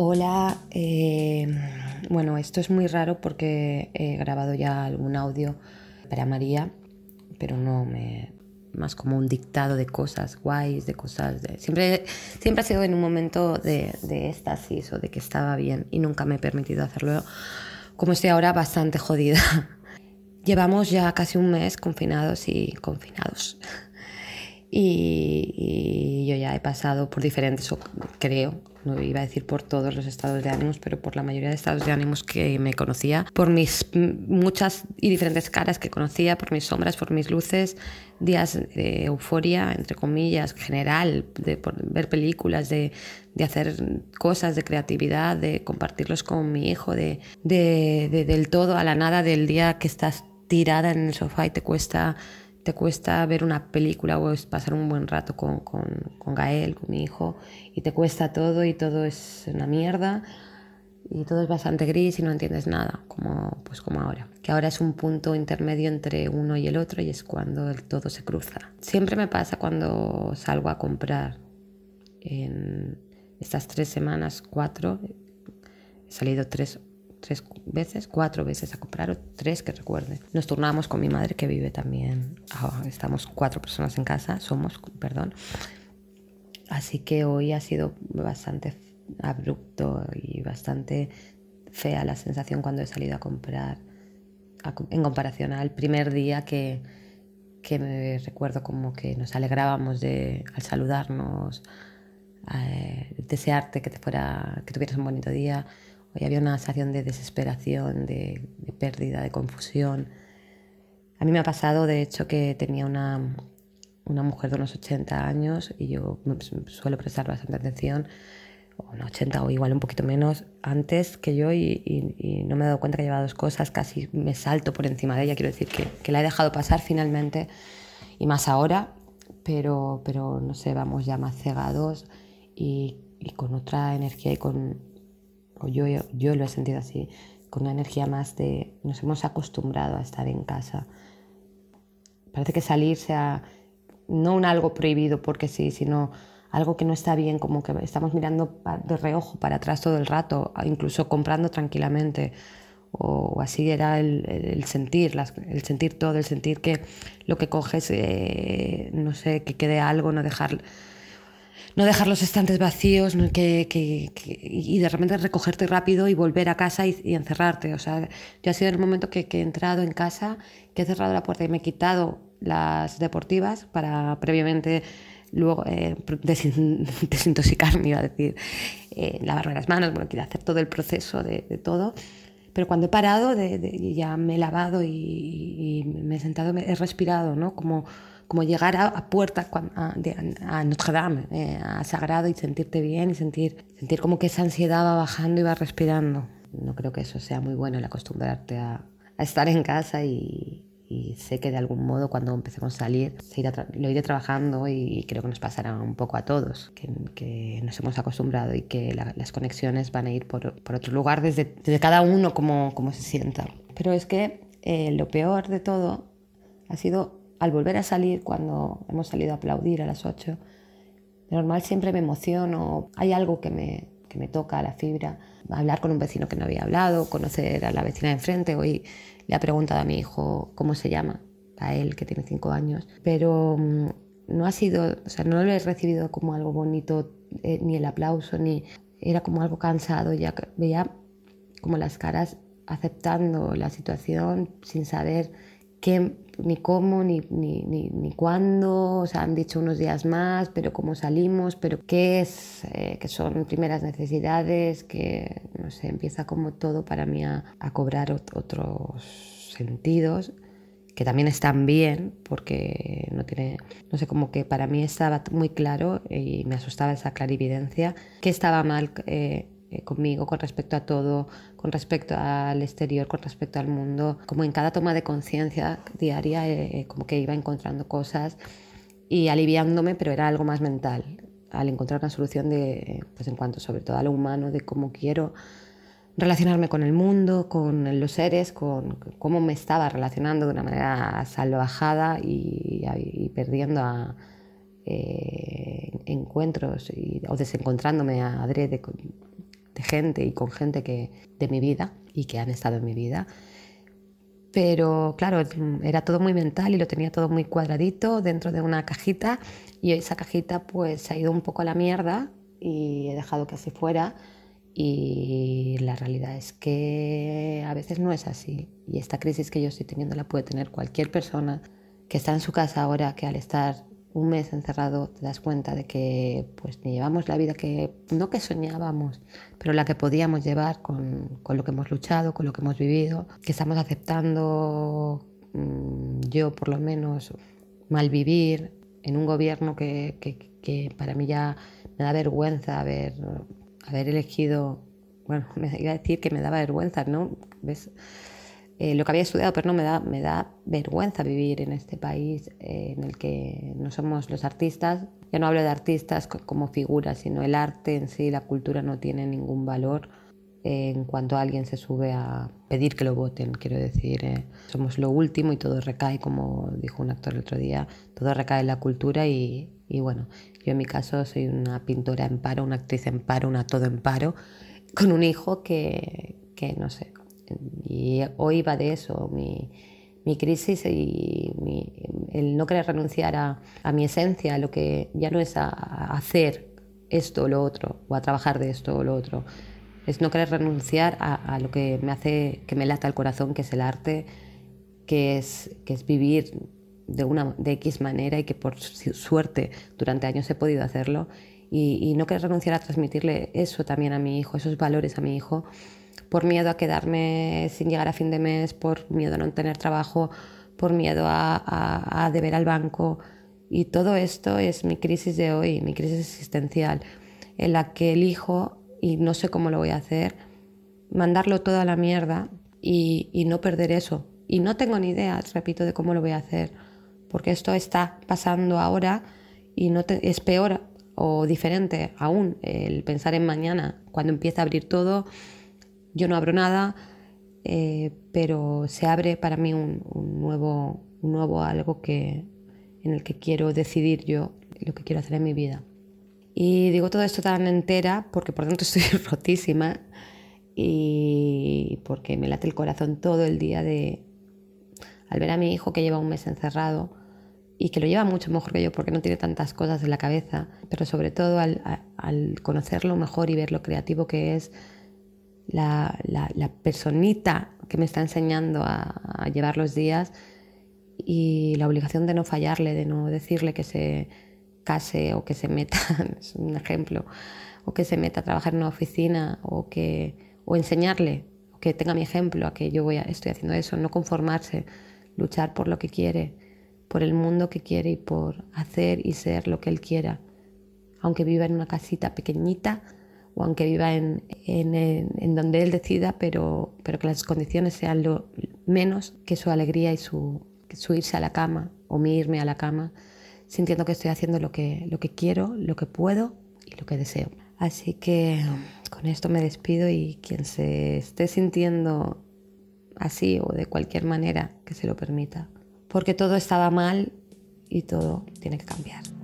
Hola, eh, bueno, esto es muy raro porque he grabado ya algún audio para María, pero no me más como un dictado de cosas guays, de cosas de... Siempre, siempre ha sido en un momento de, de éxtasis o de que estaba bien y nunca me he permitido hacerlo como estoy ahora bastante jodida. Llevamos ya casi un mes confinados y confinados. Y, y, yo ya he pasado por diferentes, creo, no iba a decir por todos los estados de ánimos, pero por la mayoría de estados de ánimos que me conocía, por mis muchas y diferentes caras que conocía, por mis sombras, por mis luces, días de euforia, entre comillas, general, de ver películas, de, de, hacer cosas de creatividad, de compartirlos con mi hijo, de, de, del todo a la nada, del día que estás tirada en el sofá y te cuesta te cuesta ver una película o pasar un buen rato con, con, con, Gael, con mi hijo, y te cuesta todo y todo es una mierda y todo es bastante gris y no entiendes nada, como, pues como ahora. Que ahora es un punto intermedio entre uno y el otro y es cuando el todo se cruza. Siempre me pasa cuando salgo a comprar. En estas tres semanas, cuatro, he salido tres tres veces, cuatro veces a comprar, o tres que recuerde. Nos turnamos con mi madre que vive también, ah, estamos cuatro personas en casa, somos, perdón. Así que hoy ha sido bastante abrupto y bastante fea la sensación cuando he salido a comprar, en comparación al primer día que, que me recuerdo como que nos alegrábamos de, al saludarnos, eh, desearte que, te fuera, que tuvieras un bonito día Hoy había una sensación de desesperación, de, pérdida, de confusión. A mí me ha pasado, de hecho, que tenía una, una mujer de unos 80 años y yo suelo prestar bastante atención, unos 80 o igual un poquito menos, antes que yo y, no me he dado cuenta que llevaba dos cosas, casi me salto por encima de ella, quiero decir que, que la he dejado pasar finalmente y más ahora, pero, pero no sé, vamos ya más cegados y, y con otra energía y con o yo, yo lo he sentido así, con una energía más de nos hemos acostumbrado a estar en casa. Parece que salir sea no un algo prohibido porque sí, sino algo que no está bien, como que estamos mirando de reojo para atrás todo el rato, incluso comprando tranquilamente. O, así era el, sentir, el sentir todo, el sentir que lo que coges, eh, no sé, que quede algo, no dejar no dejar los estantes vacíos que, y de repente recogerte rápido y volver a casa y, encerrarte. O sea, yo ha sido el momento que, he entrado en casa, que he cerrado la puerta y me he quitado las deportivas para previamente luego eh, desintoxicarme, iba a decir, eh, lavarme las manos, bueno, quiero hacer todo el proceso de, todo. Pero cuando he parado, ya me he lavado y, y, me he sentado, he respirado, ¿no? Como como llegar a, puerta a, a, Notre Dame, eh, a Sagrado y sentirte bien y sentir, sentir como que esa ansiedad va bajando y va respirando. No creo que eso sea muy bueno el acostumbrarte a, estar en casa y, sé que de algún modo cuando empecemos a salir lo iré trabajando y, creo que nos pasará un poco a todos, que, nos hemos acostumbrado y que las conexiones van a ir por, otro lugar desde, cada uno como, como se sienta. Pero es que eh, lo peor de todo ha sido al volver a salir, cuando hemos salido a aplaudir a las 8, de normal siempre me emociono, hay algo que me, que me toca la fibra, hablar con un vecino que no había hablado, conocer a la vecina de enfrente, hoy le ha preguntado a mi hijo cómo se llama, a él que tiene 5 años, pero mm, no ha sido, o sea, no lo he recibido como algo bonito, eh, ni el aplauso, ni era como algo cansado, ya veía como las caras aceptando la situación sin saber qué ni cómo, ni, ni, ni, cuándo, o sea, han dicho unos días más, pero cómo salimos, pero qué es, eh, que son primeras necesidades, que, no sé, empieza como todo para mí a, a cobrar otros sentidos que también están bien, porque no tiene, no sé, como que para mí estaba muy claro y me asustaba esa clarividencia, que estaba mal eh, eh, conmigo con respecto a todo, con respecto al exterior, con respecto al mundo. Como en cada toma de conciencia diaria, eh, como que iba encontrando cosas y aliviándome, pero era algo más mental. Al encontrar una solución de, pues en cuanto sobre todo a lo humano, de cómo quiero relacionarme con el mundo, con los seres, con cómo me estaba relacionando de una manera salvajada y, y perdiendo a, eh, encuentros o desencontrándome a adrede gente y con gente que, de mi vida y que han estado en mi vida. Pero claro, era todo muy mental y lo tenía todo muy cuadradito dentro de una cajita y esa cajita pues se ha ido un poco a la mierda y he dejado que así fuera y la realidad es que a veces no es así y esta crisis que yo estoy teniendo la puede tener cualquier persona que está en su casa ahora que al estar un mes encerrado te das cuenta de que pues ni llevamos la vida que, no que soñábamos, pero la que podíamos llevar con, con lo que hemos luchado, con lo que hemos vivido, que estamos aceptando, mm, yo por lo menos, mal vivir en un gobierno que, que, para mí ya me da vergüenza haber, haber elegido, bueno, me iba a decir que me daba vergüenza, ¿no? ¿Ves? Eh, lo que había estudiado, pero no me da, me da vergüenza vivir en este país eh, en el que no somos los artistas. Ya no hablo de artistas como figuras, sino el arte en sí, la cultura no tiene ningún valor eh, en cuanto alguien se sube a pedir que lo voten. Quiero decir, somos lo último y todo recae, como dijo un actor el otro día, todo recae en la cultura y, y bueno, yo en mi caso soy una pintora en paro, una actriz en paro, una todo en paro, con un hijo que, que no sé, y hoy va de eso, mi, mi crisis y el no querer renunciar a, a, mi esencia, a lo que ya no es a, hacer esto o lo otro, o a trabajar de esto o lo otro. Es no querer renunciar a, a, lo que me hace que me lata el corazón, que es el arte, que es, que es vivir de una de X manera y que por suerte durante años he podido hacerlo. Y, y no querer renunciar a transmitirle eso también a mi hijo, esos valores a mi hijo por miedo a quedarme sin llegar a fin de mes, por miedo a no tener trabajo, por miedo a, deber al banco. Y todo esto es mi crisis de hoy, mi crisis existencial, en la que elijo, y no sé cómo lo voy a hacer, mandarlo todo a la mierda y, no perder eso. Y no tengo ni idea, repito, de cómo lo voy a hacer, porque esto está pasando ahora y no es peor o diferente aún el pensar en mañana, cuando empieza a abrir todo yo no abro nada, eh, pero se abre para mí un, nuevo, un nuevo algo que, en el que quiero decidir yo lo que quiero hacer en mi vida. Y digo todo esto tan entera porque por dentro estoy rotísima y porque me late el corazón todo el día de al ver a mi hijo que lleva un mes encerrado y que lo lleva mucho mejor que yo porque no tiene tantas cosas en la cabeza, pero sobre todo al, al conocerlo mejor y ver lo creativo que es, la, la, personita que me está enseñando a, llevar los días y la obligación de no fallarle, de no decirle que se case o que se meta, es un ejemplo, o que se meta a trabajar en una oficina o, que, o enseñarle, o que tenga mi ejemplo, a que yo voy a, estoy haciendo eso, no conformarse, luchar por lo que quiere, por el mundo que quiere y por hacer y ser lo que él quiera, aunque viva en una casita pequeñita o aunque viva en, donde él decida, pero, que las condiciones sean lo menos que su alegría y su, irse a la cama o mi irme a la cama, sintiendo que estoy haciendo lo que quiero, lo que puedo y lo que deseo. Así que con esto me despido y quien se esté sintiendo así o de cualquier manera, que se lo permita. Porque todo estaba mal y todo tiene que cambiar.